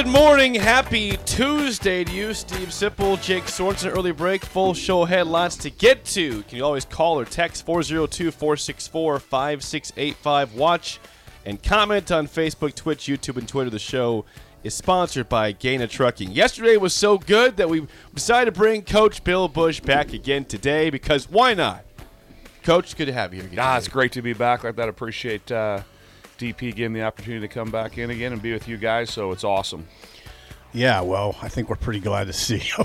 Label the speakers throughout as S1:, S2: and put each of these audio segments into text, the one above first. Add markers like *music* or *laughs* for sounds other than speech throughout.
S1: Good morning, happy Tuesday to you, Steve Sipple, Jake Sorensen. Early break, full show headlines to get to. Can you always call or text 402 464 5685? Watch and comment on Facebook, Twitch, YouTube, and Twitter. The show is sponsored by Gana Trucking. Yesterday was so good that we decided to bring Coach Bill Busch back again today because why not? Coach, good to have you here.
S2: Ah, it's great to be back like that. Appreciate uh, DP giving the opportunity to come back in again and be with you guys. So it's awesome.
S3: Yeah, well, I think we're pretty glad to see you. *laughs*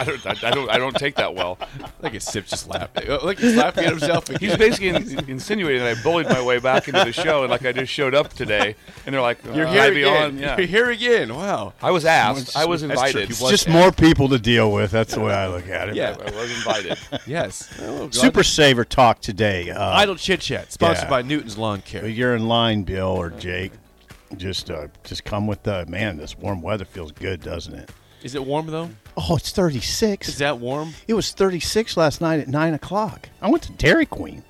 S2: I don't, I, I don't, I don't take that well. *laughs*
S1: Look at Sip just laughing. Look, he's laughing at himself again. *laughs*
S2: He's basically in, insinuating that I bullied my way back into the show, and like I just showed up today, and they're like,
S1: You're
S2: uh,
S1: here
S2: Ivy
S1: again.
S2: on. Yeah.
S1: You're here again. Wow.
S2: I was asked. I was invited.
S3: It's
S1: was
S3: just
S1: asked.
S3: more people to deal with. That's the way I look at it.
S1: Yeah.
S2: I was invited.
S1: Yes. Oh,
S3: Super Saver Talk today. Uh,
S1: Idle Chit Chat, sponsored
S3: Yeah.
S1: by Newton's Lawn Care.
S3: you're in line, Bill or Jake. Just, uh, just come with the man. This warm weather feels good, doesn't it?
S1: Is it warm though?
S3: Oh, it's 36.
S1: Is that warm?
S3: it was 36 last night at nine o'clock. I went to Dairy Queen.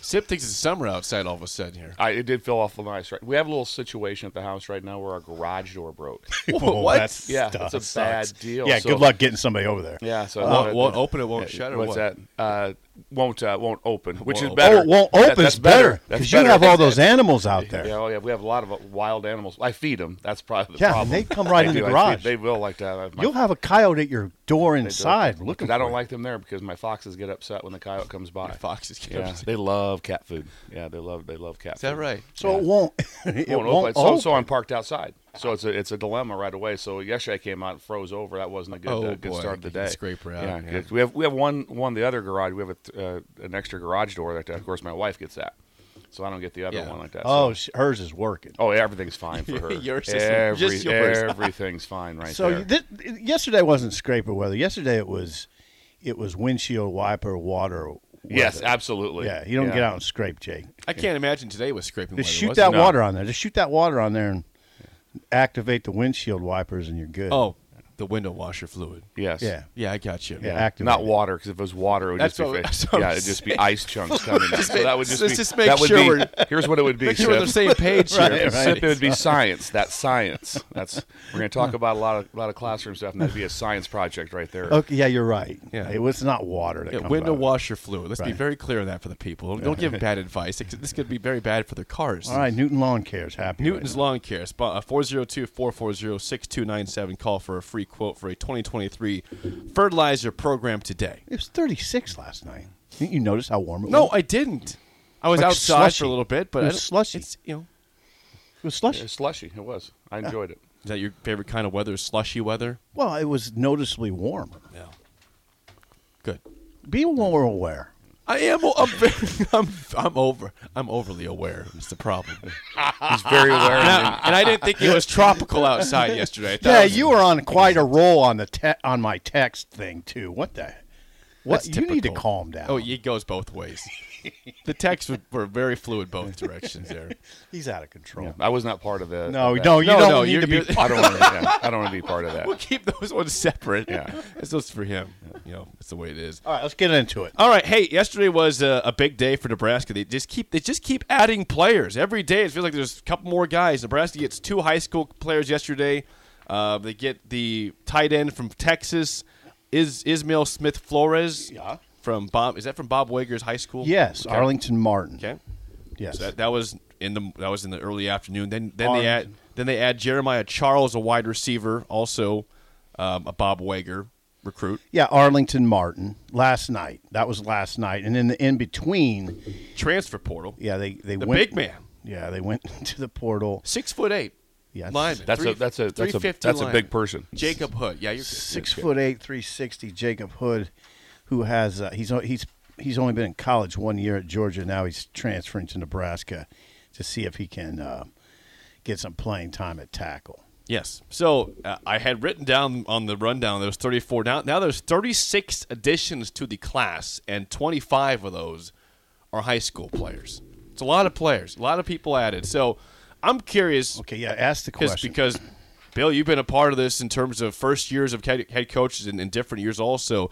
S1: Sip thinks it's summer outside all of a sudden here.
S2: I, it did feel awful nice. Right, we have a little situation at the house right now where our garage door broke. *laughs*
S3: Oh,
S1: what?
S3: that
S2: Yeah,
S3: stuff
S2: it's a bad deal.
S3: Yeah,
S2: So-
S3: good luck getting somebody over there.
S2: Yeah, so
S1: Won't-
S2: uh,
S1: won't open, it won't
S2: yeah,
S1: shut, it.
S2: What's
S1: what?
S2: that? Uh, won't uh, won't open, which
S1: Won't
S2: is
S1: open.
S2: better.
S3: Oh, won't
S2: That-
S3: open.
S2: that's
S3: it's better because you have all those animals out there.
S2: Yeah, oh yeah, we have a lot of uh, wild animals. I feed them. That's probably the
S3: Yeah, and
S2: problem.
S3: they come right in the
S2: do. I feed-
S3: garage.
S2: They will like that. My-
S3: You'll have a coyote at your door
S2: they do.
S3: inside looking.
S2: I don't
S3: you.
S2: like them there because my foxes get upset when the coyote comes by.
S1: Foxes.
S2: Yeah, they love cat food. Yeah, they love they love cat
S1: Is
S2: food.
S1: that right?
S3: So it won't. *laughs* it
S2: It
S3: won't,
S2: won't open. So, so. I'm parked outside. So it's a it's a dilemma right away. So yesterday I came out and froze over. That wasn't a good
S1: Oh,
S2: uh, good
S1: boy.
S2: start of the day.
S1: scraper out,
S2: Yeah,
S1: yeah.
S2: we have we have one one the other garage. We have a, th- uh, an extra garage door that of course my wife gets that. So I don't get the other
S1: Yeah.
S2: one like that.
S3: Oh,
S2: so.
S3: sh- hers is working.
S2: Oh, everything's fine for *laughs* her.
S1: Yours is- just yours. *laughs*
S2: everything's fine right
S3: so
S2: there.
S3: you- thi- yesterday wasn't scraper weather. Yesterday it was, it was windshield wiper water.
S2: yes, absolutely.
S3: Yeah, you don't get out and scrape, Jake.
S1: I can't imagine today was scraping
S3: Just
S1: weather,
S3: shoot
S1: was
S3: that
S1: it?
S2: No.
S3: water on there. Just shoot that water on there and activate the windshield wipers, and you're good.
S1: Oh, the window washer fluid.
S2: Yes.
S3: yeah,
S1: Yeah, I got you.
S3: yeah. Activate
S2: Not water, because if it was water, it would
S1: That's
S2: just be
S1: what-
S2: fa-
S1: that's what
S2: yeah,
S1: I'm
S2: it'd just be ice chunks *laughs* coming. in. so that would just
S1: let's
S2: be
S1: just make
S2: that would
S1: sure
S2: be.
S1: we're- *laughs*
S2: Here's what it would be.
S1: Make sure we're on the
S2: Sip.
S1: same page here.
S3: Right, right.
S2: Sip, it would be science. That's science. That's we're going to talk about a lot of a lot of classroom stuff, and that'd be a science project right there.
S3: Okay, yeah, you're right.
S1: Yeah.
S3: it was not water that
S1: Yeah,
S3: comes
S1: window
S3: out.
S1: washer fluid. Let's be
S3: Right.
S1: very clear on that for the people. Don't give them *laughs* bad advice. It This could be very bad for their cars.
S3: All right, Newton Lawn Care's happy.
S1: Newton's
S3: right
S1: Lawn Care, uh, 402-440-6297. Call for a free quote for a 2023 fertilizer program today.
S3: It was 36 last night. Didn't you notice how warm it
S1: No,
S3: was?
S1: No, I didn't. I was
S3: Like
S1: outside
S3: slushy.
S1: for a little bit, but
S3: It was slushy.
S1: It's you know,
S3: it was slushy.
S2: It's slushy. It was. I enjoyed it.
S1: is that your favorite kind of weather? Slushy weather?
S3: Well, it was noticeably warm.
S1: Yeah. Good.
S3: Be more aware.
S1: I am. I'm, very, *laughs* I'm. I'm over. I'm overly aware. It's the problem.
S2: He's very *laughs* aware.
S1: And
S2: and-
S1: I, and I didn't think it was tropical outside yesterday. I
S3: Yeah,
S1: was-
S3: you were on quite a roll on the te- on my text thing too. What the? What
S1: That's
S3: you need to calm down.
S1: Oh, it goes both ways. *laughs* the texts were, were very fluid both directions there. *laughs*
S3: he's out of control.
S2: I was not part of the.
S3: No,
S2: of that.
S3: no, you
S1: No,
S3: don't
S1: no,
S3: need
S1: you're-
S3: to be.
S1: you're- *laughs*
S2: I don't want to. Yeah, I don't want to be part of that.
S1: We'll keep those ones separate.
S2: Yeah.
S1: It's just for him. You know, it's the way it is.
S3: All right, let's get into it.
S1: All right, hey, yesterday was a, a big day for Nebraska. They just keep they just keep adding players every day. It feels like there's a couple more guys. Nebraska gets two high school players yesterday. Uh, they get the tight end from Texas, is Ismael Smith Flores.
S3: Yeah.
S1: From Bob, is that from Bob Wager's high school?
S3: Yes,
S1: Okay.
S3: Arlington Martin.
S1: Okay.
S3: Yes.
S1: So that, that was in the that was in the early afternoon. Then then they add then they add Jeremiah Charles, a wide receiver, also um, a Bob Wager recruit.
S3: yeah, Arlington Martin. Last night. That was last night, and in the in between,
S1: Transfer portal.
S3: yeah, they they
S1: The
S3: went.
S1: big man.
S3: Yeah, they went *laughs* to the portal.
S1: Six foot eight.
S3: Yes.
S1: Lineman.
S2: That's
S1: Three-
S2: a that's a that's a
S1: 350
S2: that's a big person.
S1: Jacob Hood. Yeah, you're good.
S3: Six foot eight, three sixty. Jacob Hood, who has uh, he's he's he's only been in college one year at Georgia. Now he's transferring to Nebraska to see if he can uh, get some playing time at tackle.
S1: Yes. So uh, I had written down on the rundown there was 34. Now now there's 36 additions to the class, and 25 of those are high school players. It's a lot of players, a lot of people added. So I'm curious.
S3: Okay, yeah. Ask the question.
S1: because Bill, you've been a part of this in terms of first years of head, head coaches and in different years also.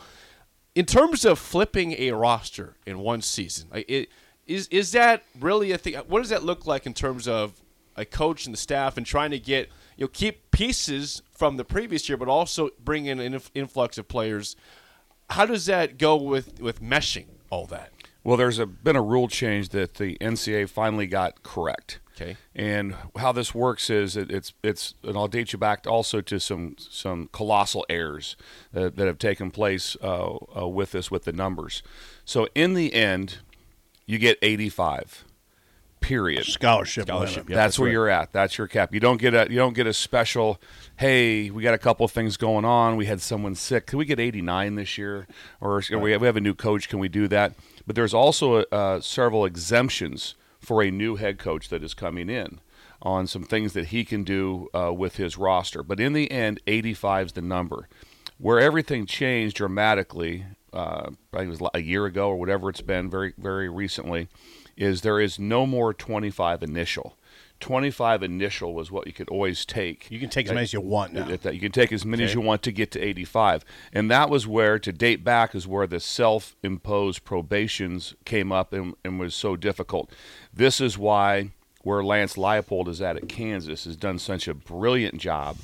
S1: In terms of flipping a roster in one season, like it, is is that really a thing? What does that look like in terms of a coach and the staff and trying to get you know keep pieces from the previous year, but also bring in an influx of players? How does that go with with meshing all that?
S2: Well, there's a, been a rule change that the NCAA finally got correct.
S1: Okay.
S2: And how this works is it, it's it's and I'll date you back also to some some colossal errors that, that have taken place uh, uh, with this with the numbers. So in the end, you get 85. Period.
S3: scholarship.
S1: Scholarship,
S3: limit.
S1: yeah.
S2: that's where
S1: right.
S2: you're at. That's your cap. You don't get a you don't get a special. Hey, we got a couple of things going on. We had someone sick. Can we get 89 this year? Or we, have, we have a new coach. Can we do that? But there's also uh, several exemptions for a new head coach that is coming in on some things that he can do uh, with his roster. But in the end, 85 is the number. Where everything changed dramatically, uh, I think it was a year ago or whatever it's been, very very recently, is there is no more 25 initial. 25 initial was what you could always take.
S3: You can take as many as you want now.
S2: At that. You can take as many as you want to get to 85. And that was where, to date back, is where the self imposed probations came up and, and was so difficult. This is why where Lance Leipold is at at Kansas has done such a brilliant job,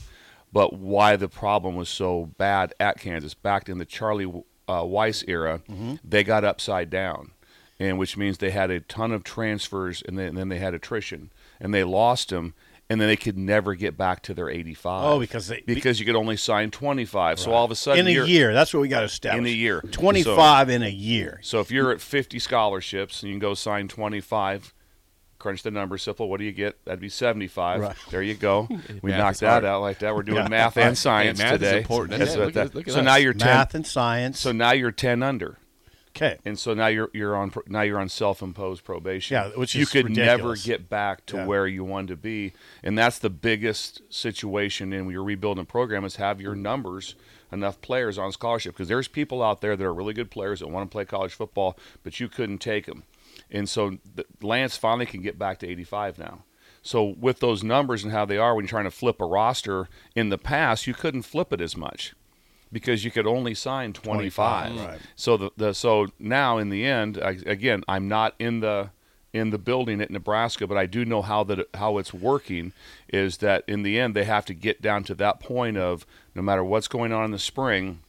S2: but why the problem was so bad at Kansas. Back in the Charlie uh, Weis era, they got upside down and which means they had a ton of transfers and then, and then they had attrition and they lost them and then they could never get back to their 85
S3: Oh, because they-
S2: because you could only sign 25 so all of a sudden
S3: in a year. That's what we got to establish.
S2: In a year.
S3: Twenty-five in a year.
S2: so if you're at 50 scholarships and you can go sign 25 crunch the numbers simple what do you get that'd be 75
S3: Right.
S2: there you go *laughs* we
S1: Math
S2: knocked that
S1: hard.
S2: out like that we're doing
S3: Yeah.
S2: math and *laughs* science
S1: math is
S2: today
S1: important.
S2: That's
S1: Yeah,
S2: what
S1: look
S2: that-
S1: look at
S2: so
S1: us.
S2: now you're 10
S3: Math and science.
S2: so now you're 10 under
S3: okay.
S2: and so now you're you're on now you're on self-imposed probation.
S3: Yeah, which
S2: you could never get back to
S3: Yeah.
S2: where you wanted to be, and that's the biggest situation in your rebuilding program is have your numbers enough players on scholarship because there's people out there that are really good players that want to play college football, but you couldn't take them, and so the, Lance finally can get back to 85 now. So with those numbers and how they are when you're trying to flip a roster in the past, you couldn't flip it as much because you could only sign 25.
S3: 25, right.
S2: So the, the so now in the end, I, again, I'm not in the in the building at Nebraska, but I do know how that how it's working. Is that in the end they have to get down to that point of no matter what's going on in the spring,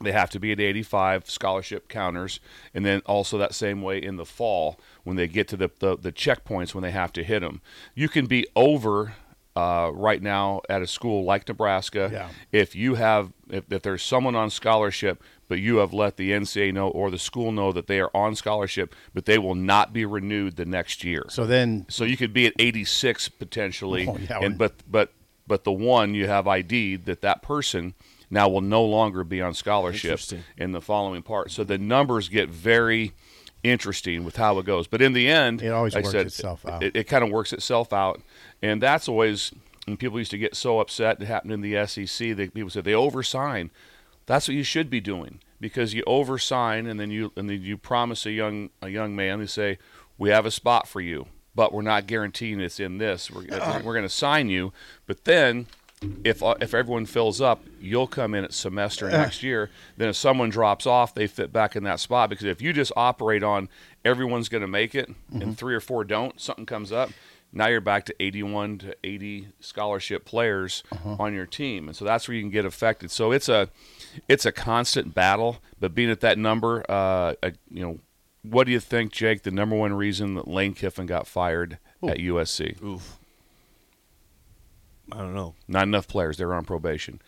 S2: they have to be at 85 scholarship counters, and then also that same way in the fall when they get to the the, the checkpoints when they have to hit them. You can be over uh, right now at a school like Nebraska
S3: Yeah.
S2: if you have if, if there's someone on scholarship but you have let the NCAA know or the school know that they are on scholarship but they will not be renewed the next year.
S3: So then,
S2: So you could be at 86 potentially,
S3: Oh, yeah,
S2: and but but but the one you have ID'd that that person now will no longer be on scholarship in the following part. So the numbers get very interesting with how it goes. But in the end,
S3: It always
S2: I
S3: works
S2: said,
S3: itself out.
S2: It, it kind of works itself out, and that's always. And people used to get so upset. It happened in the SEC. That people said they oversign. That's what you should be doing because you oversign and then you and then you promise a young a young man. They say we have a spot for you, but we're not guaranteeing it's in this. We're, uh-huh. we're going to sign you, but then if uh, if everyone fills up, you'll come in at semester uh-huh. next year. Then if someone drops off, they fit back in that spot because if you just operate on everyone's going to make it and mm-hmm. three or four don't, something comes up. Now you're back to 81 to 80 scholarship players on your team, and so that's where you can get affected. So it's a it's a constant battle. But being at that number, uh, uh, you know, what do you think, Jake? The number one reason that Lane Kiffin got fired at USC?
S1: Oof. I don't know.
S2: not enough players. they're on probation.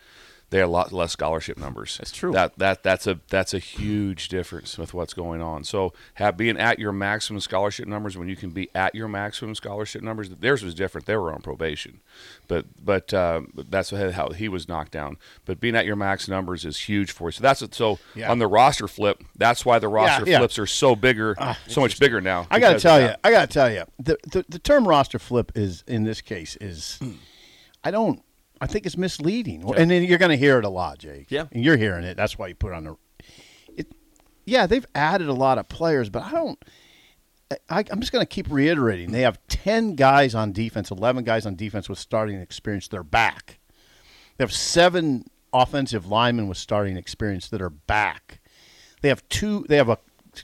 S2: They had a lot less scholarship numbers.
S1: That's true.
S2: That that that's a that's a huge difference with what's going on. So have being at your maximum scholarship numbers when you can be at your maximum scholarship numbers. Theirs was different. They were on probation, but but uh, that's how he was knocked down. But being at your max numbers is huge for you. So that's. So
S3: Yeah.
S2: on the roster flip, that's why the roster
S3: yeah.
S2: flips are so bigger, so much bigger now.
S3: I got to tell you. I got to tell you, the, the the term roster flip is in this case is, I don't, I think it's misleading, and then you're going to hear it a lot, Jake.
S1: Yeah.
S3: and you're hearing it. That's why you put on the. It, yeah, they've added a lot of players, but I don't. I, I'm just going to keep reiterating. They have ten guys on defense, eleven guys on defense with starting experience. They're back. They have seven offensive linemen with starting experience that are back. They have two. They have a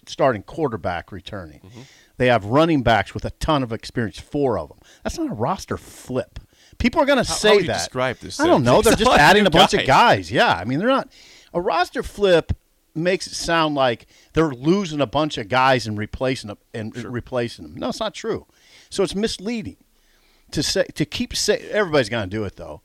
S3: starting quarterback returning. Mm-hmm. They have running backs with a ton of experience. Four of them. That's not a roster flip. People are going to say
S1: how would you
S3: that.
S1: describe this,
S3: I don't uh, know. They're just
S1: a lot of
S3: adding a bunch
S1: guys.
S3: of guys. Yeah, I mean they're not. A roster flip makes it sound like they're losing a bunch of guys and replacing them and replacing them. No, it's not true. So it's misleading to say to keep say. Everybody's going to do it though.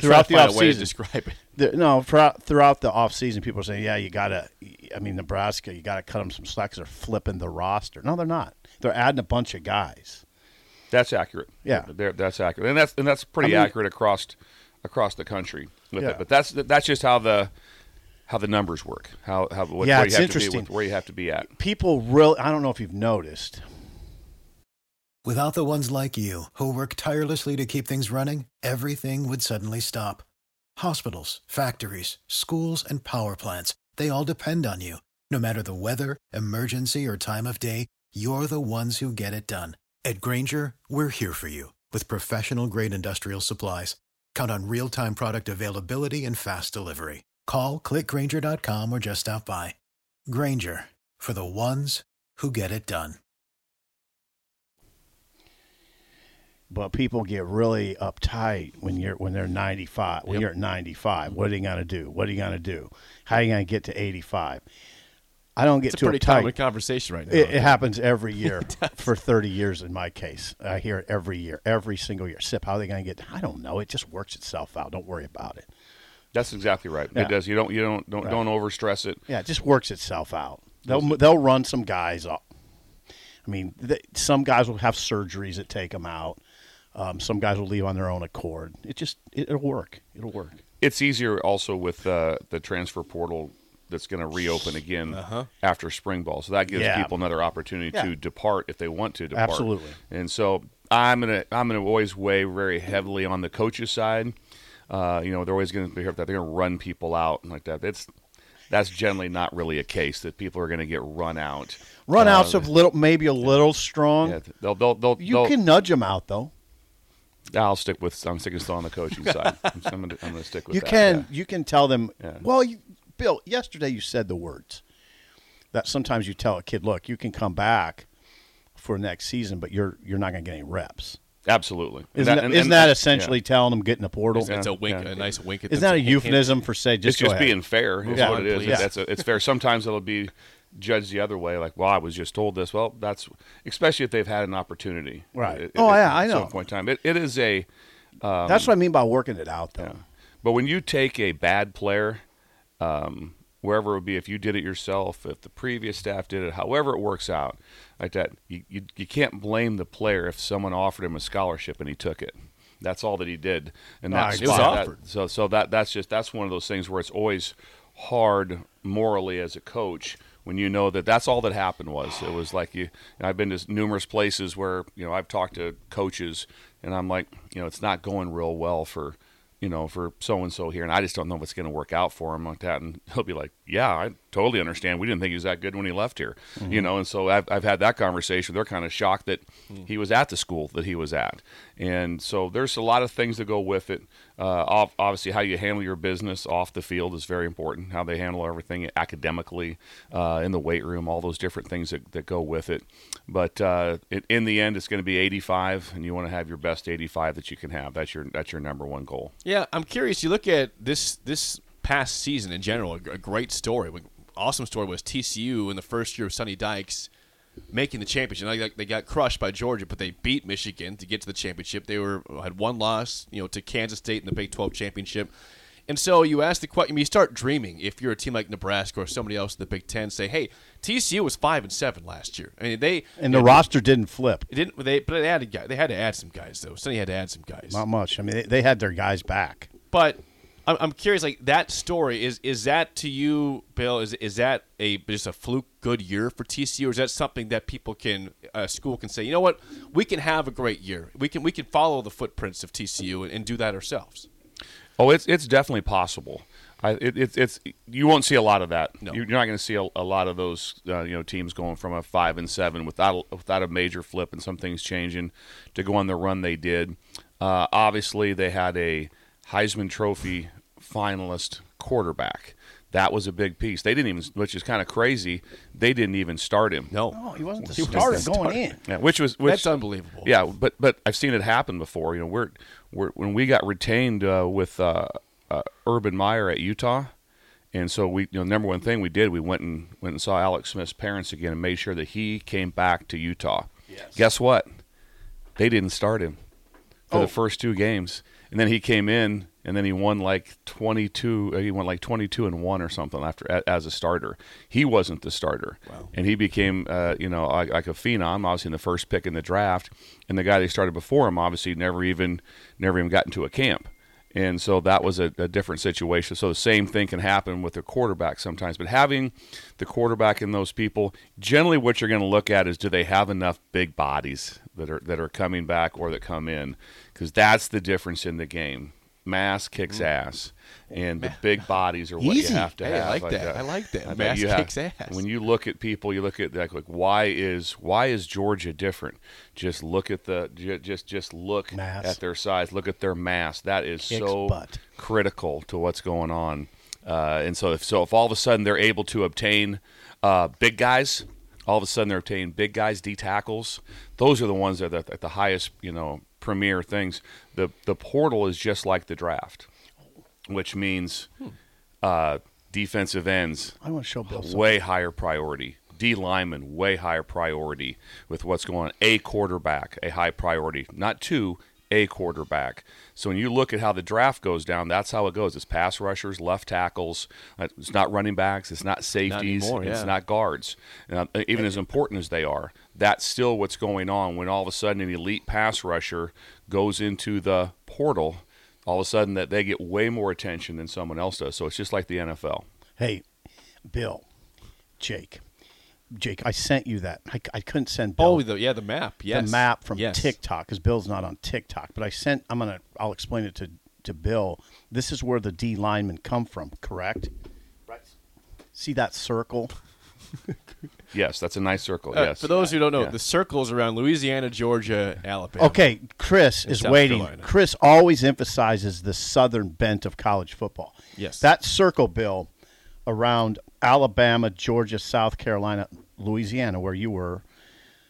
S3: Throughout the
S1: find a way to
S3: offseason.
S1: describe it.
S3: The, no, throughout, throughout the offseason, people are saying, yeah, you got to, I mean, Nebraska, you got to cut them some slack because they're flipping the roster. No, they're not. They're adding a bunch of guys.
S2: That's accurate.
S3: Yeah.
S2: They're- that's accurate, and that's and that's pretty
S3: I mean-
S2: accurate across across the country with
S3: Yeah.
S2: it. But that's that's just how the how the numbers work. How how what,
S3: Yeah,
S2: where
S3: it's
S2: you have to be
S3: interesting.
S2: where you have to be at.
S3: People really, I don't know if you've noticed.
S4: Without the ones like you, who work tirelessly to keep things running, everything would suddenly stop. Hospitals, factories, schools, and power plants, they all depend on you. No matter the weather, emergency, or time of day, you're the ones who get it done. At Grainger, we're here for you with professional grade industrial supplies. Count on real time product availability and fast delivery. Call clickgrainger.com or just stop by. Grainger for the ones who get it done.
S3: But people get really uptight when you're when they're 95. When
S1: Yep.
S3: you're at 95, what are you going to do? What are you going to do? How are you going to get to 85? I don't get
S1: It's a
S3: too
S1: pretty
S3: uptight.
S1: common conversation right now.
S3: It, it happens every *laughs* year for 30 years in my case. I hear it every year, every single year. Sip, how are they going to get? I don't know. It just works itself out. Don't worry about it.
S2: That's exactly right.
S3: Yeah.
S2: It does. You don't you don't don't,
S3: Right.
S2: don't overstress it.
S3: Yeah, it just works itself out. They'll they'll run some guys up. I mean, th some guys will have surgeries that take them out. Um, some guys will leave on their own accord. It just it, it'll work. It'll work.
S2: It's easier also with uh, the transfer portal that's going to reopen again after spring ball. So that gives
S3: Uh-huh. Yeah.
S2: people another opportunity
S3: Yeah.
S2: to depart if they want to depart.
S3: Absolutely.
S2: And so I'm gonna I'm gonna always weigh very heavily on the coaches side. Uh, you know, they're always going to be here that they're going to run people out and like that. It's that's generally not really a case that people are going to get run out.
S3: Run
S2: Uh,
S3: outs of little, maybe a little strong.
S2: Yeah, they'll they'll they'll.
S3: you can nudge them out though.
S2: I'll stick with. I'm sticking still on the coaching side. *laughs* I'm, I'm I'm gonna stick with
S3: You
S2: that.
S3: can
S2: yeah.
S3: you can tell them.
S2: Yeah.
S3: Well, you, Bill, yesterday you said the words that sometimes you tell a kid, look, you can come back for next season, but you're you're not going to get any reps.
S2: Absolutely.
S3: Isn't that,
S2: and-
S3: isn't
S2: and-
S3: that
S2: yeah.
S3: essentially telling them get in the portal?
S1: It's a wink,
S2: Yeah.
S1: a nice wink. At
S3: Isn't
S1: them
S3: that a euphemism for say just
S2: It's
S3: go
S2: just
S3: ahead.
S2: being fair. Is
S3: Yeah.
S2: what it is.
S1: Please.
S2: That's a, it's fair. Sometimes it'll be judged the other way. Like, well, I was just told this. Well, that's especially if they've had an opportunity.
S3: Right.
S2: Oh, at-
S3: Oh,
S2: at-
S3: yeah, I know. at.
S2: Some point in time, it, it is a.
S3: That's um, what I mean by working it out, though.
S2: Yeah. But when you take a bad player, um, wherever it would be, if you did it yourself, if the previous staff did it, however it works out, like that, you, you, you can't blame the player if someone offered him a scholarship and he took it. That's all that he did, and
S3: No,
S2: that's
S3: was
S2: that-
S1: offered.
S2: so, so that that's just that's one of those things where it's always hard morally as a coach when you know that that's all that happened was it was like you. And I've been to numerous places where you know I've talked to coaches, and I'm like, you know, it's not going real well for you know, for so and so here, and I just don't know if it's going to work out for him like that. And *laughs* he'll be like, "Yeah, I totally understand. We didn't think he was that good when he left here, mm-hmm. you know." And so I've, I've had that conversation. They're kind of shocked that mm-hmm. he was at the school that he was at, and so there's a lot of things that go with it. Uh, obviously, how you handle your business off the field is very important. How they handle everything academically uh, in the weight room, all those different things that, that go with it. But uh, it, in the end, it's going to be 85, and you want to have your best 85 that you can have. That's your that's your number one goal.
S1: Yeah, I'm curious. You look at this this past season in general. A, great story, awesome story was TCU in the first year of Sonny Dykes making the championship. Like they got crushed by Georgia, but they beat Michigan to get to the championship. They were had one loss, you know, to Kansas State in the Big 12 championship. And so you ask the question, you start dreaming if you're a team like Nebraska or somebody else in the Big Ten, say, "Hey, TCU was five and seven last year." I mean, they
S3: and the know, roster didn't flip.
S1: It didn't. They but they had to they had to add some guys though. Sonny had to add some guys.
S3: Not much. I mean, they, they had their guys back.
S1: But I'm curious, like that story is is that to you, Bill? Is is that a just a fluke good year for TCU, or is that something that people can a school can say, you know what, we can have a great year. We can we can follow the footprints of TCU and, and do that ourselves.
S2: Oh, it's it's definitely possible. I, it, it's it's you won't see a lot of that.
S1: No.
S2: You're not going to see a, a, lot of those uh, you know teams going from a five and seven without without a major flip and some things changing to go on the run they did. Uh, obviously, they had a Heisman Trophy finalist quarterback. That was a big piece. They didn't even, which is kind of crazy. They didn't even start him.
S1: No,
S3: no he wasn't the he starter was going in.
S2: Yeah, which was which,
S1: that's unbelievable.
S2: Yeah, but but I've seen it happen before. You know, we're, we're when we got retained uh, with uh, uh, Urban Meyer at Utah, and so we, you know, number one thing we did, we went and went and saw Alex Smith's parents again and made sure that he came back to Utah.
S1: Yes.
S2: Guess what? They didn't start him for
S1: oh.
S2: the first two games, and then he came in and then he won like 22 uh, he went like 22 and 1 or something after as a starter. He wasn't the starter.
S1: Wow.
S2: and he became uh, you know like, like, a phenom obviously in the first pick in the draft. And the guy they started before him obviously never even never even got into a camp. And so that was a, a different situation. So the same thing can happen with the quarterback sometimes. But having the quarterback and those people generally what you're going to look at is do they have enough big bodies that are that are coming back or that come in because that's the difference in the game mass kicks mm. ass, and the big bodies are what
S3: Easy.
S2: you have to
S1: hey,
S2: have.
S1: I like, that. I like that. mass kicks
S2: have,
S1: ass.
S2: When you look at people, you look at like, like why is why is Georgia different? Just look at the just just look
S3: mass.
S2: at their size. Look at their mass. That is
S3: kicks
S2: so
S3: butt.
S2: critical to what's going on. Uh, and so if so if all of a sudden they're able to obtain uh, big guys all of a sudden they're obtaining big guys, D tackles. Those are the ones that are at the highest, you know, premier things. The the portal is just like the draft, which means uh, defensive ends.
S3: I want to show Bill
S2: way higher priority. D lineman way higher priority with what's going on. A quarterback a high priority, not two. A quarterback. So when you look at how the draft goes down, that's how it goes. It's pass rushers, left tackles. Uh, it's not running backs. It's not safeties.
S1: Not anymore, yeah.
S2: It's not guards. Even as important as they are, that's still what's going on when all of a sudden an elite pass rusher goes into the portal. All of a sudden, that they get way more attention than someone else does. So it's just like the NFL.
S3: Hey, Bill, Jake, Jake, I sent you that. I, I couldn't send Bill.
S1: Oh, the, yeah, the map. Yes,
S3: the map from
S1: yes.
S3: TikTok because Bill's not on TikTok. But I sent. I'm gonna. I'll explain it to to Bill. This is where the D linemen come from. Correct. Right. See that circle? *laughs*
S2: Yes, that's a nice circle.
S1: Uh,
S2: yes.
S1: For those who don't know,
S2: Yeah.
S1: the circles around Louisiana, Georgia, Alabama.
S3: Okay, Chris is
S1: South
S3: waiting.
S1: Carolina.
S3: Chris always emphasizes the southern bent of college football.
S1: Yes.
S3: That circle, Bill, around Alabama, Georgia, South Carolina, Louisiana, where you were,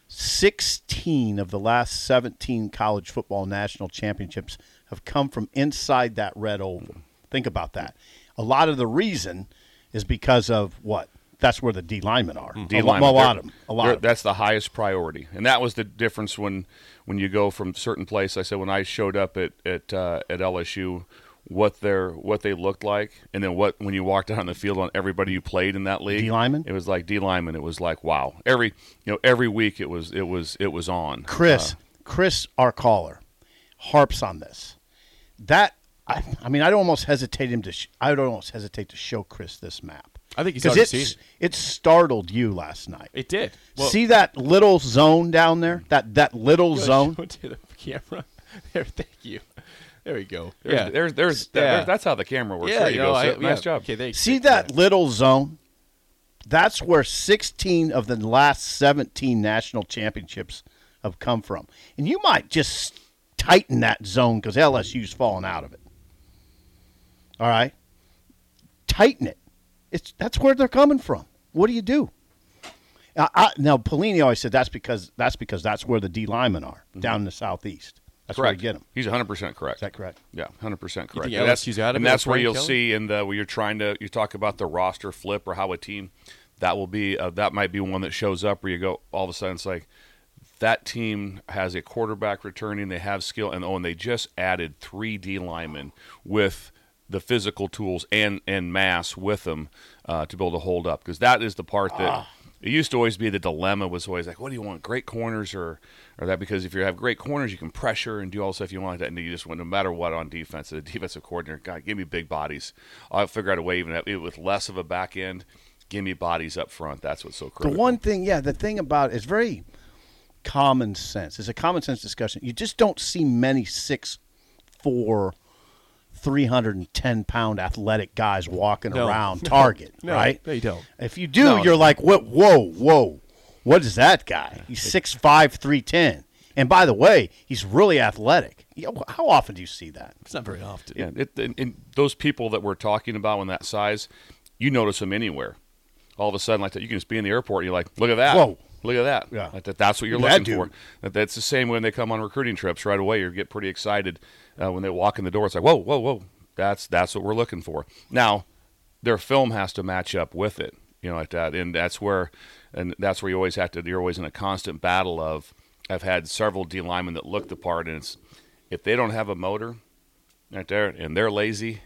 S3: 16 of the last 17 college football national championships have come from inside that red oval. Think about that. A lot of the reason is because of what? That's where the D linemen are.
S2: D
S3: A, lo-
S2: linemen.
S3: a lot of them. A lot of them.
S2: That's the highest priority, and that was the difference when when you go from certain place. I said when I showed up at at uh, at LSU, what their what they looked like, and then what when you walked out on the field on everybody you played in that league.
S3: D lineman?
S2: It was like D lineman. It was like wow. Every you know every week it was it was it was on.
S3: Chris,
S2: Uh,
S3: Chris, our caller, harps on this. That I, I mean, I'd almost hesitate him to. Sh- I would almost hesitate to show Chris this map
S1: I think he's
S3: because
S1: already
S3: it's
S1: seen
S3: it startled you last night.
S1: It did. Well,
S3: See that little zone down there? Mm. That that little zone.
S1: it *laughs* to the camera. *laughs* There, thank you. There we go.
S2: There's,
S1: yeah,
S2: there's, there's,
S1: Yeah.
S2: there's- that's how the camera works.
S1: yeah.
S2: There
S1: You
S2: go.
S1: I,
S2: Sip. nice job.
S1: Okay, they
S3: See that little zone? That's where 16 of the last 17 national championships have come from. And you might just tighten that zone because LSU's falling out of it. All right? Tighten it. It's That's where they're coming from. What do you do? Now, I, now Pelini always said that's because that's because that's where the D linemen are down in the southeast. That's where
S2: correct.
S3: you get them.
S2: He's 100 percent correct.
S3: Is that correct?
S2: Yeah, hundred percent correct.
S1: think
S2: And that's,
S1: LSU's out of
S2: and that's where you'll
S1: Kelly?
S2: see in the where you're trying to you talk about the roster flip or how a team that will be uh, that might be one that shows up where you go all of a sudden it's like that team has a quarterback returning, they have skill, and oh, and they just added three D linemen with the physical tools and and mass with them uh, to be able to hold up because that is the part that. It used to always be the dilemma was always like, what do you want, great corners or or that? Because if you have great corners, you can pressure and do all the stuff you want. That and you just want no matter what on defense. The *laughs* defensive coordinator, God, give me big bodies. I'll figure out a way even with less of a back end. Give me bodies up front. That's what's so
S3: crazy.
S2: The
S3: one thing, yeah, the thing about it is very common sense. It's a common sense discussion. You just don't see many six, four, three hundred and ten pound athletic guys walking
S1: No.
S3: around *laughs* Target,
S1: No,
S3: right?
S1: no, you don't.
S3: If you do,
S2: No.
S3: you're like, what? Whoa, whoa, what is that guy? He's six five, three ten. And by the way, he's really athletic. How often do you see that?
S1: It's not very often.
S2: Yeah, it, and, and those people that we're talking about when that size, you notice them anywhere. All of a sudden, like that, you can just be in the airport and you're like, look at that.
S3: Whoa.
S2: Look at that.
S3: Yeah.
S2: Like that, that's what you're
S3: That
S2: looking for. That, that's the same when they come on recruiting trips right away. You get pretty excited uh, when they walk in the door. It's like, whoa, whoa, whoa. That's that's what we're looking for. Now, their film has to match up with it. You know, like that, and that's where, and that's where you always have to. You're always in a constant battle of. I've had several D linemen that look the part, and it's if they don't have a motor, right there, and they're lazy,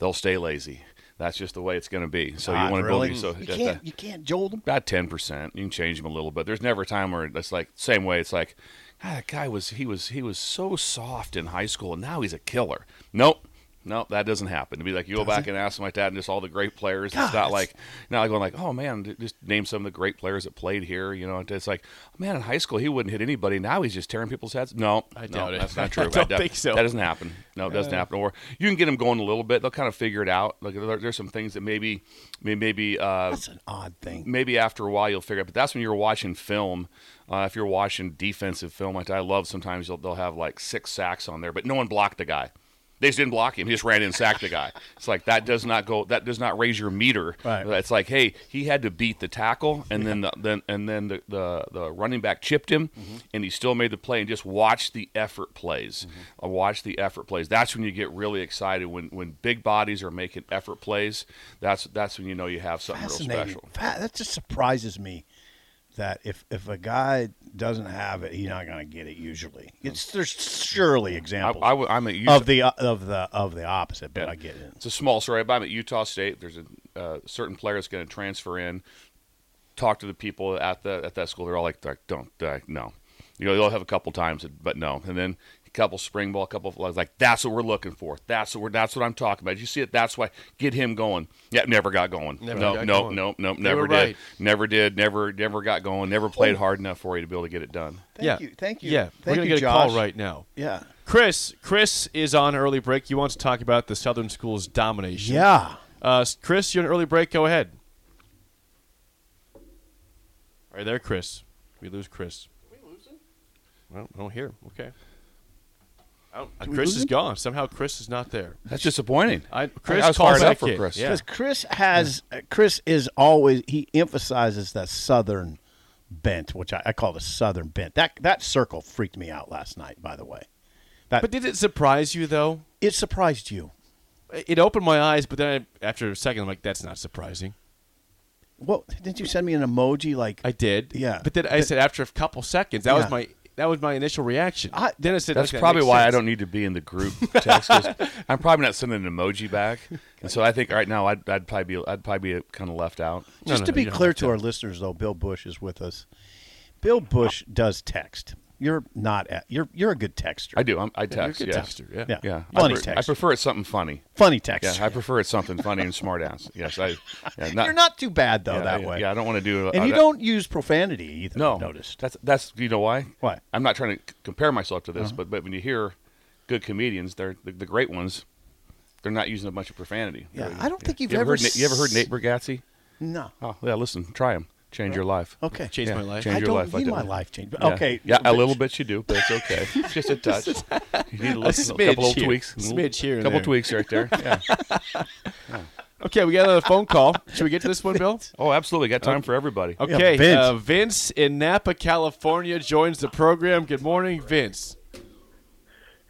S2: they'll stay lazy. That's just the way it's going to be. So you want to
S3: really?
S2: build so
S3: you can't
S2: that-
S3: you can't jolt them.
S2: about ten percent. You can change them a little bit. There's never a time where it's like same way. It's like, ah, that guy was he was he was so soft in high school, and now he's a killer. Nope. Nope, that doesn't happen. To be like you go back and ask them like that, and just all the great players.
S3: God,
S2: it's not like now going like, oh man, just name some of the great players that played here. You know, it's like, man, in high school he wouldn't hit anybody. Now he's just tearing people's heads. No,
S1: I
S2: no,
S1: doubt it.
S2: That's not *laughs* true.
S1: I don't
S2: doubt-
S1: think so.
S2: That doesn't happen. No, it doesn't happen. Or you can get them going a little bit. They'll kind of figure it out. Like there, there's some things that maybe, maybe, maybe uh,
S3: That's an odd thing.
S2: maybe after a while you'll figure it. Out. But that's when you're watching film. Uh, if you're watching defensive film, like I love sometimes they'll, they'll have like six sacks on there, but no one blocked the guy. They just didn't block him. He just ran in and sacked the guy. It's like that does not go. That does not raise your meter.
S3: Right.
S2: It's like, hey, he had to beat the tackle, and then the, then and then the, the the running back chipped him, and he still made the play. And just watch the effort plays. Uh, watch the effort plays. That's when you get really excited when when big bodies are making effort plays. That's that's when you know you have something real special.
S3: That just surprises me that if if a guy doesn't have it, he's not going to get it. Usually, it's there's surely
S2: I,
S3: examples
S2: I, w- I'm at Utah.
S3: of the of the of the opposite, but I get it.
S2: It's a small story. But I'm at Utah State. There's a uh, certain player that's going to transfer in. Talk to the people at the at that school. They're all like, like, "Don't, uh, no." You know, they'll have a couple times, but no. And then a couple spring ball, a couple. I was like, "That's what we're looking for. That's what we're. That's what I'm talking about." You see it? That's why. Get him going. Yeah, never got going.
S1: Never
S2: no,
S1: got
S2: no,
S1: going.
S2: no, no,
S1: They
S2: never did.
S1: right.
S2: Never did. Never, never got going. Never played hard enough for you to be able to get it done.
S3: Thank
S1: yeah.
S3: you, thank you,
S1: Yeah, we're gonna
S3: you,
S1: get a call right now.
S3: Yeah,
S1: Chris, Chris is on early break. You want to talk about the Southern School's domination?
S3: yeah.
S1: Uh, Chris, you're on early break. Go ahead. Are you there, Chris? We lose Chris. we lose him? Well, I don't hear him. Okay. I don't- uh,
S3: we
S1: Chris is gone. Somehow Chris is not there.
S2: That's disappointing.
S1: I, Chris
S2: I was
S1: call
S2: fired up for
S1: in.
S2: Chris.
S1: Yeah.
S3: Chris has Chris is always he emphasizes that southern bent, which I, I call the southern bent. That that circle freaked me out last night. By the way, that
S1: But did it surprise you though?
S3: it surprised you.
S1: It opened my eyes, but then I, after a second, I'm like, "That's not surprising."
S3: Well, didn't you send me an emoji like
S1: I did.
S3: Yeah.
S1: But then I said after a couple seconds, that was my that was my initial reaction.
S3: I-
S1: then I said,
S2: That's
S1: okay,
S2: probably
S1: makes
S2: why I don't need to be in the group text. *laughs* I'm probably not sending an emoji back, and so I think right now I'd, I'd probably be I'd probably be kind of left out.
S3: Just
S1: no,
S3: to
S1: no,
S3: be clear
S1: have
S3: to our listeners, though, Bill Busch is with us. Bill Busch does text. You're not. At, you're you're a good texter.
S2: I do. I'm, I
S1: You're a
S2: text.
S1: good
S2: yes.
S1: texter, yeah.
S3: Yeah.
S2: Yeah.
S3: Funny
S2: I, pre- I prefer it something funny.
S3: Funny texter.
S2: Yeah, I prefer it something funny and smart ass. Yes, I. Yeah, *laughs* not,
S3: you're not too bad though
S2: yeah,
S3: that
S2: yeah,
S3: way.
S2: Yeah, I don't want to do.
S3: And
S2: uh,
S3: you
S2: that-
S3: don't use profanity either.
S2: No,
S3: I've noticed.
S2: That's that's. You know why?
S3: Why?
S2: I'm not trying to c- compare myself to
S3: Uh-huh.
S2: this, but but when you hear good comedians, they're the, the great ones. They're not using a bunch of profanity.
S3: Yeah,
S2: They're-
S3: I don't think you've
S2: you
S3: ever
S2: heard. Na- you ever heard Nate Bargatze?
S3: No.
S2: Oh yeah, listen, try him. Change your life.
S3: Okay.
S1: Change
S2: Yeah,
S1: my life.
S2: change
S3: I
S2: your
S3: don't
S2: life.
S3: need
S2: like
S3: my life changed.
S2: Yeah.
S3: okay.
S2: Yeah, a little bit you do, but it's okay. *laughs* Just a touch. you need a, little,
S1: smidge
S2: couple of
S1: here.
S2: tweaks.
S1: Smidge here and
S2: couple
S1: there.
S2: tweaks right there. *laughs* Yeah.
S1: Okay, we got another phone call. Should we get to this one, Bill? *laughs*
S2: Oh, absolutely. Got time for everybody.
S1: Okay,
S3: Vince.
S1: Uh, Vince in Napa, California joins the program. Good morning, Vince.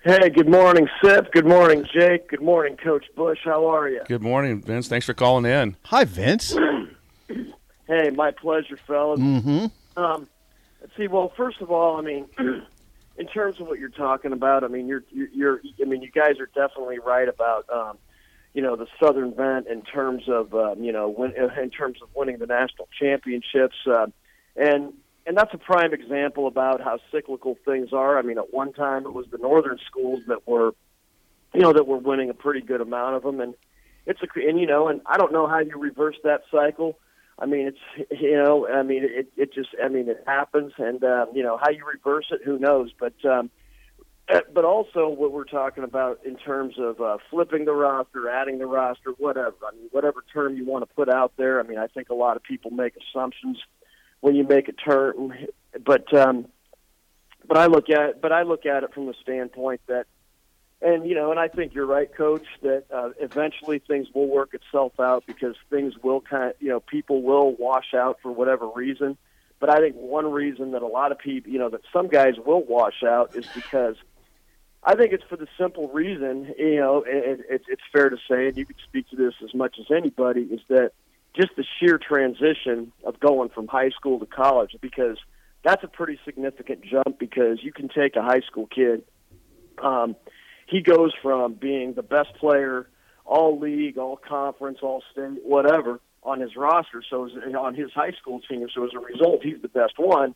S5: Hey, good morning, Sip. Good morning, Jake. Good morning, Coach Busch. How are you?
S2: Good morning, Vince. Thanks for calling in.
S3: Hi, Vince.
S5: Hey, my pleasure, fellas. Mm-hmm. Um, let's see. Well, first of all, I mean, *clears throat* in terms of what you're talking about, I mean, you're, you're, you're I mean, you guys are definitely right about, um, you know, the Southern Vent in terms of, um, you know, win, *laughs* in terms of winning the national championships, uh, and and that's a prime example about how cyclical things are. I mean, at one time it was the northern schools that were, you know, that were winning a pretty good amount of them, and it's a and you know, and I don't know how you reverse that cycle. I mean, it's you know, I mean, it it just, I mean, it happens, and um, you know, how you reverse it, who knows? But um, *clears throat* but also what we're talking about in terms of uh, flipping the roster, adding the roster, whatever. I mean, whatever term you want to put out there. I mean, I think a lot of people make assumptions when you make a term, but um, but I look at but I look at it from the standpoint that, and you know, and I think you're right, Coach, that uh, eventually things will work itself out because things will kind of you know people will wash out for whatever reason. But I think one reason that a lot of people, you know, that some guys will wash out is because I think it's for the simple reason, you know, and it, it's fair to say, and you can speak to this as much as anybody, is that just the sheer transition of going from high school to college, because that's a pretty significant jump because you can take a high school kid, um, he goes from being the best player, all league, all conference, all state, whatever, on his roster, so as, on his high school team. So as a result, he's the best one.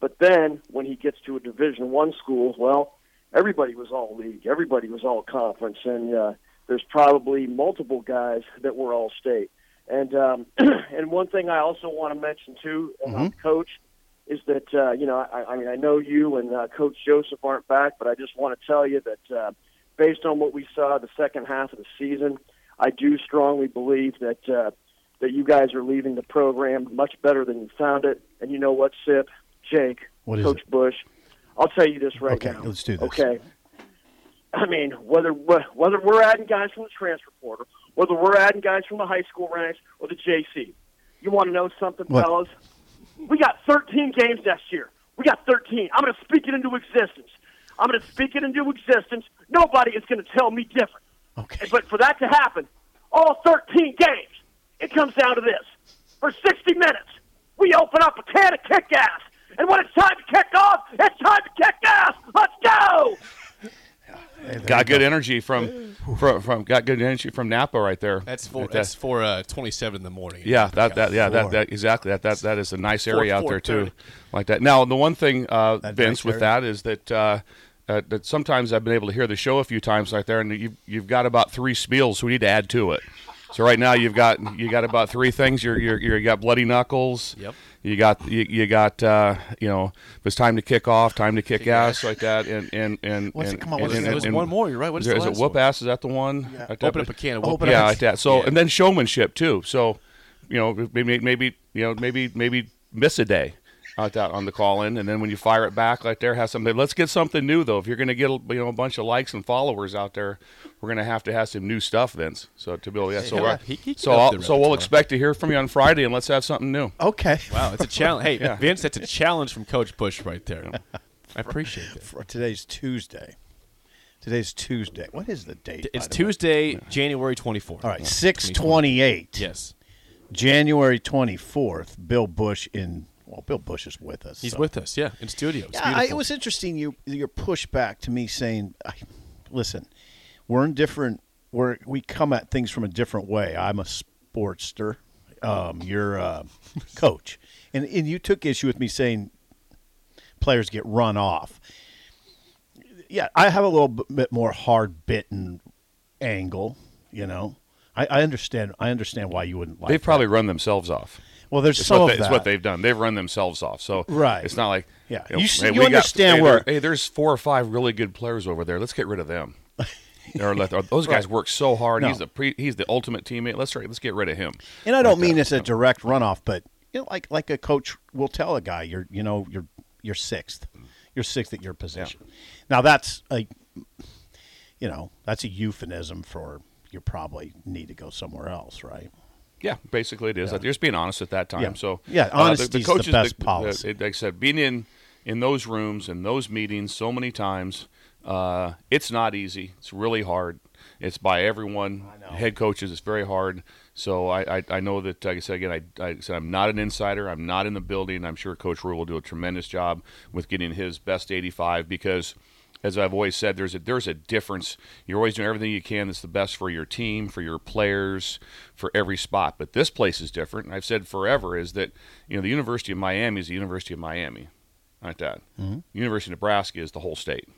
S5: But then when he gets to a Division One school, well, everybody was all league, everybody was all conference, and uh, there's probably multiple guys that were all state. And um, *clears throat* and one thing I also want to mention too, about coach, uh, you know I, I mean I know you and uh, Coach Joseph aren't back, but I just want to tell you that uh, based on what we saw the second half of the season, I do strongly believe that uh, that you guys are leaving the program much better than you found it. And you know what, Sip, Jake,
S3: What
S5: Coach Busch, I'll tell you this right
S3: Okay,
S5: now.
S3: let's do this.
S5: Okay. I mean, whether whether we're adding guys from the transfer portal, whether we're adding guys from the high school ranks or the JC, you want to know something,
S3: What?
S5: fellas? We got 13 games next year. We got 13. I'm going to speak it into existence. I'm going to speak it into existence. Nobody is going to tell me different.
S3: Okay.
S5: But for that to happen, all 13 games, it comes down to this. For 60 minutes, we open up a can of kick ass. And when it's time to kick off, it's time to kick ass. Let's go!
S2: Got good energy from, from from got good energy from Napa right there.
S1: That's for
S2: right
S1: that's for uh, twenty seven in the morning.
S2: Yeah, that, that yeah that,
S3: Four.
S2: that exactly that that that is a nice area out there too,
S1: 4:30.
S2: like that. Now the one thing, uh, Vince, with that is that uh, uh, that sometimes I've been able to hear the show a few times right there, and you've you've got about three spiels, so we need to add to it. So right now you've got you got about three things. You're you're, you're you got bloody knuckles.
S1: Yep.
S2: You got you, you got uh, you know if it's time to kick off, time to kick ass like that, and and and
S3: What's it-
S2: and,
S3: come on,
S2: and, and,
S1: There's
S2: and-
S1: one more. You're right. What is
S2: is, there,
S1: the
S2: is it whoop
S1: one?
S2: ass? Is that the one? Like?
S1: Open up a can of whoop
S3: up
S2: yeah,
S3: a-
S2: like that. So
S1: Yeah.
S2: and then showmanship too. So you know maybe maybe you know maybe maybe miss a day like that on the call in, and then when you fire it back like there, has something. Let's get something new though. If you're going to get you know a bunch of likes and followers out there, we're going to have to have some new stuff, Vince. So to build yeah. So
S1: Yeah,
S2: we're-
S1: he- he can
S2: so
S1: up
S2: I'll, so we'll expect to hear from you on Friday, and let's have something new.
S3: Okay.
S1: Wow, it's a challenge. Hey, *laughs*
S2: Yeah.
S1: Vince, that's a challenge from Coach Busch right there. I appreciate it.
S3: For today's Tuesday. Today's Tuesday. What is the date?
S1: It's
S3: by the way?
S1: Tuesday, January 24th.
S3: All right, six twenty-eight.
S1: Yes.
S3: January twenty-fourth. Bill Busch in. Well, Bill Busch is with us.
S1: He's
S3: so-
S1: with us, yeah, in studio.
S3: Yeah, I, it was interesting. You your pushback to me saying, I, "Listen, we're in different. We're we come at things from a different way. I'm a sportster. Um, you're a *laughs* coach, and and you took issue with me saying players get run off. Yeah, I have a little bit more hard bitten angle. You know, I, I understand. I understand why you wouldn't like.
S2: They've
S3: that.
S2: probably run themselves off.
S3: Well, there's
S2: It's
S3: some
S2: what,
S3: of
S2: they, it's
S3: that.
S2: what they've done. They've run themselves off. So
S3: Right.
S2: it's not like
S3: Yeah.
S2: know,
S3: You
S2: hey,
S3: you
S2: we got-
S3: understand
S2: hey,
S3: where-
S2: hey, there's four or five really good players over there. Let's get rid of them. *laughs* or let, or those guys work so hard.
S3: No.
S2: He's the pre, he's the ultimate teammate. Let's let's get rid of him.
S3: And I don't
S2: Like
S3: mean
S2: that.
S3: it's a direct runoff, but you know, like like a coach will tell a guy, you're you know you're you're sixth, you're sixth at your position. Now that's a you know that's a euphemism for you probably need to go somewhere else, right?
S2: Yeah, basically it is. Like, just being honest at that time.
S3: Yeah.
S2: So
S3: Yeah,
S2: uh,
S3: honesty's the best policy.
S2: like I said, being in in those rooms and those meetings so many times, uh, it's not easy. It's really hard. It's by everyone. Head coaches, it's very hard. So I, I, I know that, like I said again, I, I said I'm not an insider. I'm not in the building. I'm sure Coach Rhule will do a tremendous job with getting his best 85 because as I've always said, there's a there's a difference. You're always doing everything you can that's the best for your team, for your players, for every spot. But this place is different. And I've said forever is that you know the University of Miami is the University of Miami, like that. University of Nebraska is the whole state.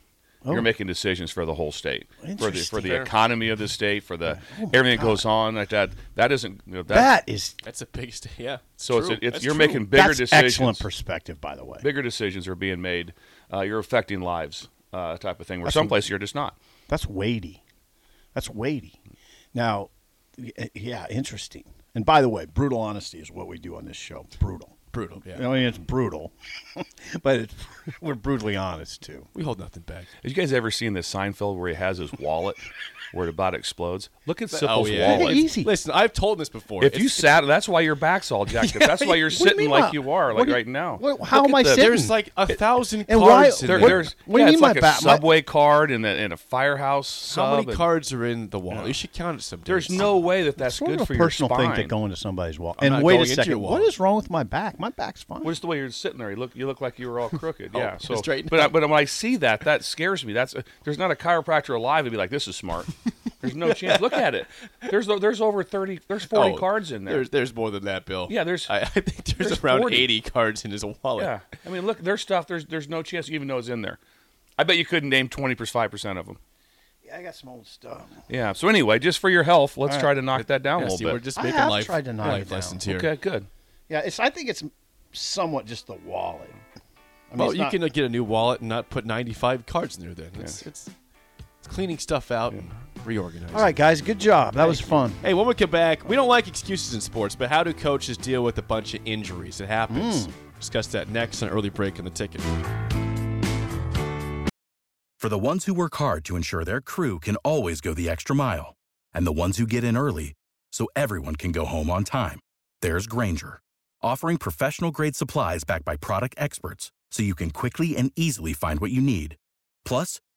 S2: You're making decisions for the whole state, for the for the economy of the state, for the everything that goes on like that. That isn't you know, that,
S3: That is
S1: That's a big st- yeah.
S2: so it's,
S1: true.
S2: it's you're
S1: true.
S2: making bigger
S3: that's
S2: decisions.
S3: excellent perspective, by the way.
S2: Bigger decisions are being made. Uh, you're affecting lives, uh, type of thing. Where some places you're just not.
S3: That's weighty. That's weighty. Now, yeah, interesting. And by the way, brutal honesty is what we do on this show. Brutal.
S1: brutal. Yeah,
S3: I mean, it's brutal, *laughs* but it's, we're brutally honest too.
S1: we hold nothing back.
S2: Have you guys ever seen the Seinfeld where he has his wallet where it about explodes? Look at
S1: Oh
S2: Sipple's
S1: yeah,
S2: wallet.
S3: Easy.
S1: Listen, I've told this before.
S2: If you sat, that's why your back's all jacked up. *laughs* That's why you're
S3: What you
S2: sitting
S3: mean
S2: like
S3: my-
S2: you are, like
S3: you-
S2: right now.
S3: what- how
S2: Look
S3: am I
S2: the-
S3: sitting?
S1: there's like a thousand
S3: And why-
S1: cards in
S2: There,
S1: there.
S2: there's
S3: What do you mean
S2: it's
S3: my
S2: like a
S3: back- my-
S2: subway card and a, and a firehouse
S1: How many
S2: and-
S1: cards are in the wallet? You should count it some.
S2: There's no way that that's
S3: sort
S2: good for
S3: a personal
S2: your spine.
S3: thing to go into somebody's wall.
S1: I'm
S3: and wait a second,
S1: your
S3: what
S1: wallet.
S3: is wrong with my back? My back's fine.
S2: Well, just the way you're sitting there, you look you look like you were all *laughs* crooked. Oh, yeah, so
S1: straighten
S2: but but when I see that, that scares me. That's there's not a chiropractor alive to be like, this is smart. There's no chance. Look at it. There's there's over thirty. There's forty
S1: Oh,
S2: cards in there.
S1: There's there's more than that, Bill.
S2: Yeah, there's-
S1: I, I think there's,
S2: there's
S1: around
S2: 40.
S1: 80 cards in his wallet.
S2: Yeah, I mean, look, there's stuff. There's there's no chance you even know it's in there. I bet you couldn't name twenty five percent five percent of them.
S3: Yeah, I got some old stuff.
S2: Yeah. So anyway, just for your health, let's try to knock that down
S1: Yeah,
S2: a
S1: see,
S2: little
S1: we're
S2: bit.
S1: just
S3: I
S1: making
S3: have
S1: life,
S3: tried to knock it
S1: life
S3: down.
S1: lessons here.
S2: okay, good.
S3: Yeah, it's. I think it's somewhat just the wallet. I mean,
S1: well,
S3: it's
S1: you
S3: not-
S1: can get a new wallet and not put 95 cards in there. Then it's, it's, it's cleaning stuff out and reorganizing.
S3: All right, guys, good job. That was fun.
S1: Hey, when we come back, we don't like excuses in sports, but how do coaches deal with a bunch of injuries? It happens.
S3: Hmm.
S1: Discuss that next on early break in the ticket.
S6: For the ones who work hard to ensure their crew can always go the extra mile, and the ones who get in early so everyone can go home on time, there's Grainger, offering professional grade supplies backed by product experts so you can quickly and easily find what you need. Plus,